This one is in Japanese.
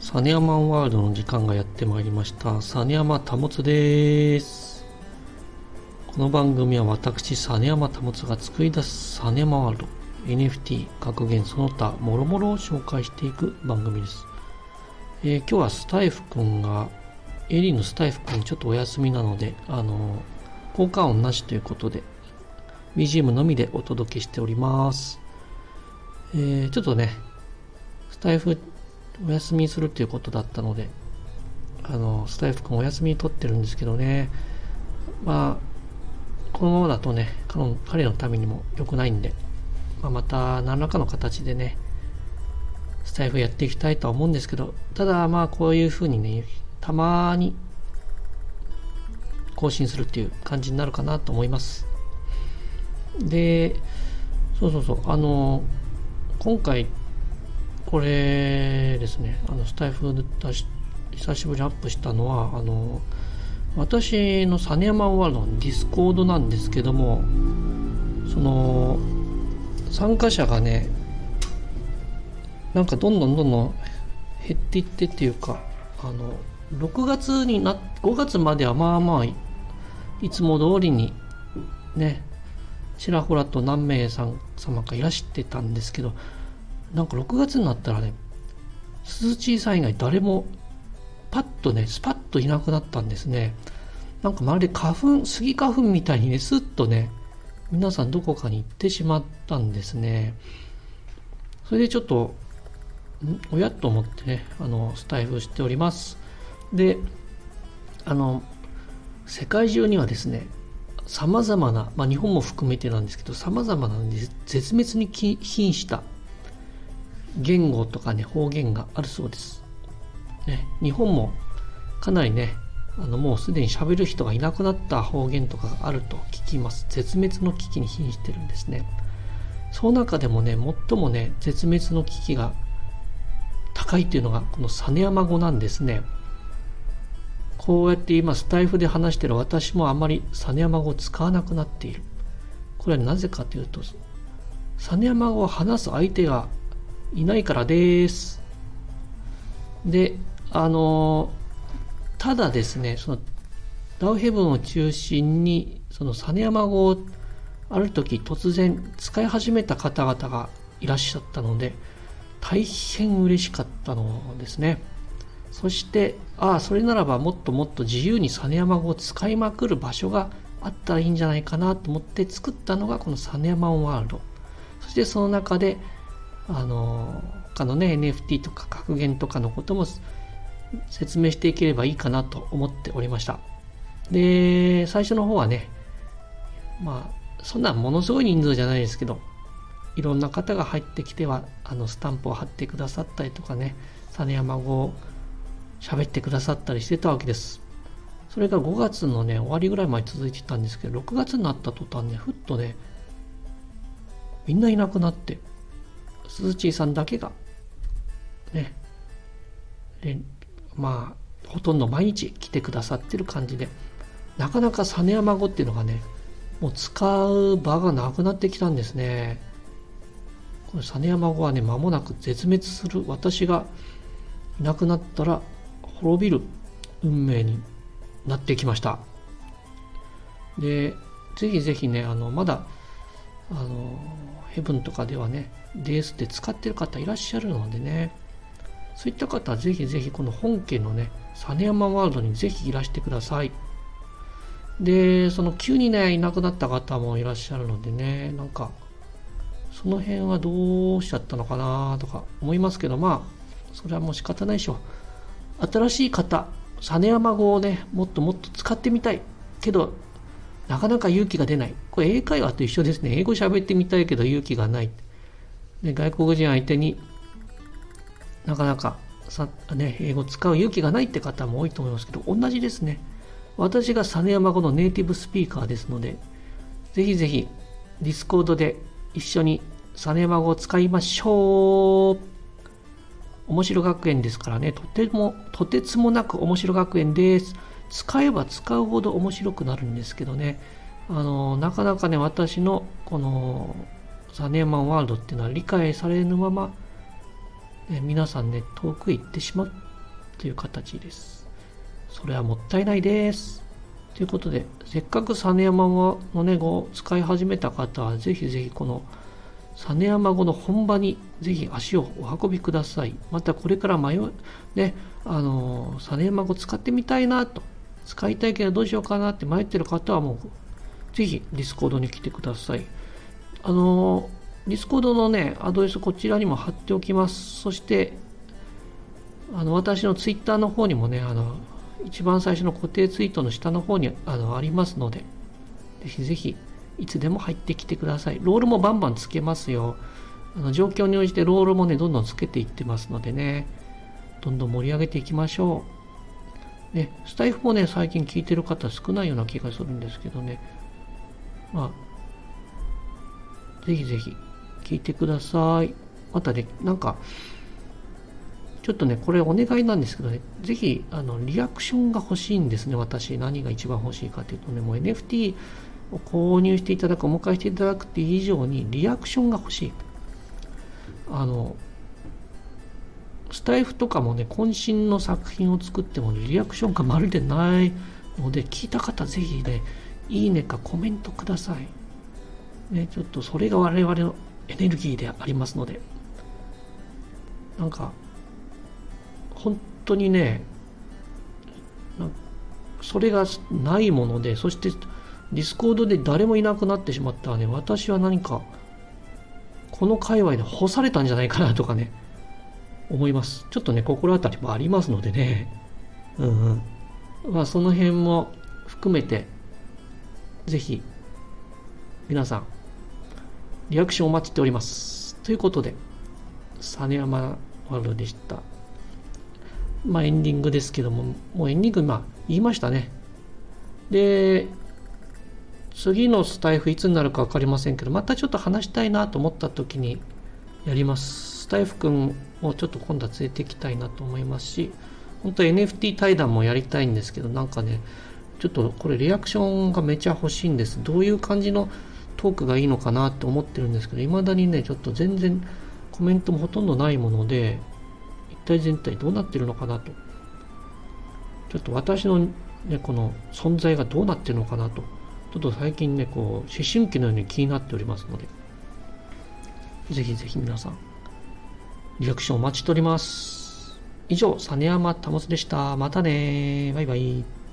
サネヤマンワールドの時間がやってまいりました。サネヤマタモツです。この番組は私、サネヤマタモツが作り出すサネヤマワールド、NFT、格言その他、もろもろを紹介していく番組です。えー、今日はスタイフくんが、エリーのスタイフくんちょっとお休みなので、あの効果音なしということで、BGM のみでお届けしております。えー、ちょっとね、スタイフお休みするっていうことだったので、あの、スタイフ君お休み取ってるんですけどね、まあ、このままだとね、彼のためにも良くないんで、まあ、また何らかの形でね、スタイフやっていきたいとは思うんですけど、ただまあこういうふうにね、たまに更新するっていう感じになるかなと思います。で、そうそうそう、あの、今回これですねあのスタエフで久しぶりにアップしたのはあの私のサネヤマンワールドの Discord なんですけどもその参加者がねなんかどんどんどんどん減っていってっていうかあの6月にな5月まではまあまあいつも通りにねちらほらと何名さん様かいらしてたんですけどなんか6月になったらね鈴木さん以外誰もパッとねスパッといなくなったんですね。なんかまるで花粉スギ花粉みたいにねスッとね皆さんどこかに行ってしまったんですね。それでちょっとおやと思ってねあのスタイフしております。であの世界中にはですねさまざまな、ま、日本も含めてなんですけどさまざまな絶滅に瀕した言語とかね方言があるそうです。ね、日本もかなりねあのもうすでに喋る人がいなくなった方言とかがあると聞きます。絶滅の危機に瀕してるんですね。その中でもね最もね絶滅の危機が高いっていうのがこの実山語なんですね。こうやって今スタイフで話してる私もあまり実山語を使わなくなっている。これはなぜかというと実山語を話す相手がいないからです。で、あの、ただですね、そのダウヘブンを中心に、その実山語をある時突然使い始めた方々がいらっしゃったので、大変嬉しかったのですね。そして、ああ、それならばもっともっと自由に実山語を使いまくる場所があったらいいんじゃないかなと思って作ったのがこの実山ワールド。そしてその中であの他のね NFT とか格言とかのことも説明していければいいかなと思っておりましたで最初の方はねまあそんなものすごい人数じゃないですけどいろんな方が入ってきてはあのスタンプを貼ってくださったりとかね実山語を喋ってくださったりしてたわけです。それが5月のね終わりぐらいまで続いてたんですけど6月になった途端ねふっとねみんないなくなって鈴木さんだけがねまあほとんど毎日来てくださってる感じでなかなか実山語っていうのがねもう使う場がなくなってきたんですね。この実山語はね間もなく絶滅する私がいなくなったら滅びる運命になってきましたでぜひぜひねあのまだあのヘブンとかではね、DS って使ってる方いらっしゃるのでね、そういった方はぜひぜひこの本家のね、実山ワールドにぜひいらしてください。で、その急にね、いなくなった方もいらっしゃるのでね、なんか、その辺はどうしちゃったのかなとか思いますけど、まあ、それはもう仕方ないでしょ。新しい方、実山語をね、もっともっと使ってみたい。けど、なかなか勇気が出ない。これ英会話と一緒ですね。英語喋ってみたいけど勇気がない。で外国人相手になかなかさ、ね、英語使う勇気がないって方も多いと思いますけど、同じですね。私が実山語のネイティブスピーカーですので、ぜひぜひ Discord で一緒に実山語を使いましょう。面白学園ですからね、とても、とてつもなく面白学園です。使えば使うほど面白くなるんですけどねあのなかなかね私のこのサネーマンワールドっていうのは理解されぬまま、ね、皆さんね、遠くへ行ってしまうという形です。それはもったいないです。ということで、せっかく実山のね、語を使い始めた方は、ぜひぜひこの実山語の本場にぜひ足をお運びください。またこれから迷う、ね、あの、実山語使ってみたいなと、使いたいけどどうしようかなって迷ってる方はもう、ぜひ Discordに来てください。あの、 Discordのね、アドレスこちらにも貼っておきます。そして、あの、私のツイッターの方にもね、あの、一番最初の固定ツイートの下の方にあのありますので、ぜひぜひいつでも入ってきてください。ロールもバンバンつけますよ。あの状況に応じてロールもね、どんどんつけていってますのでね、どんどん盛り上げていきましょう。ね、スタイフもね、最近聞いてる方少ないような気がするんですけどね、まあ、ぜひぜひ聞いてください。またね、なんか、ちょっとね、これお願いなんですけどね、ぜひ、あの、リアクションが欲しいんですね、私。何が一番欲しいかというとね、もう NFT 購入していただく、お迎えしていただくっていう以上に、リアクションが欲しい。あの、スタイフとかもね、渾身の作品を作っても、リアクションがまるでないので、聞いた方ぜひね、いいねかコメントください。ね、ちょっとそれが我々のエネルギーでありますので、なんか、本当にね、それがないもので、そして Discord で誰もいなくなってしまったらね、私は何か、この界隈で干されたんじゃないかなとかね、思います。ちょっとね、心当たりもありますのでね。うんうん。まあ、その辺も含めて、ぜひ、皆さん、リアクションお待ちしております。ということで、実山ワールドでした。まあ、エンディングですけども、もうエンディング、まあ、言いましたね。で、次のスタイフいつになるか分かりませんけど、またちょっと話したいなと思った時にやります。スタイフ君をちょっと今度は連れて行きたいなと思いますし、本当 NFT 対談もやりたいんですけど、なんかね、ちょっとこれリアクションがめちゃ欲しいんです。どういう感じのトークがいいのかなって思ってるんですけど、未だにね、ちょっと全然コメントもほとんどないもので一、体全体どうなってるのかなと。ちょっと私のね、この存在がどうなってるのかなと。ちょっと最近ね、こう、思春期のように気になっておりますので、ぜひぜひ皆さん、リアクションお待ちしております。以上、実山保でした。またねバイバイ。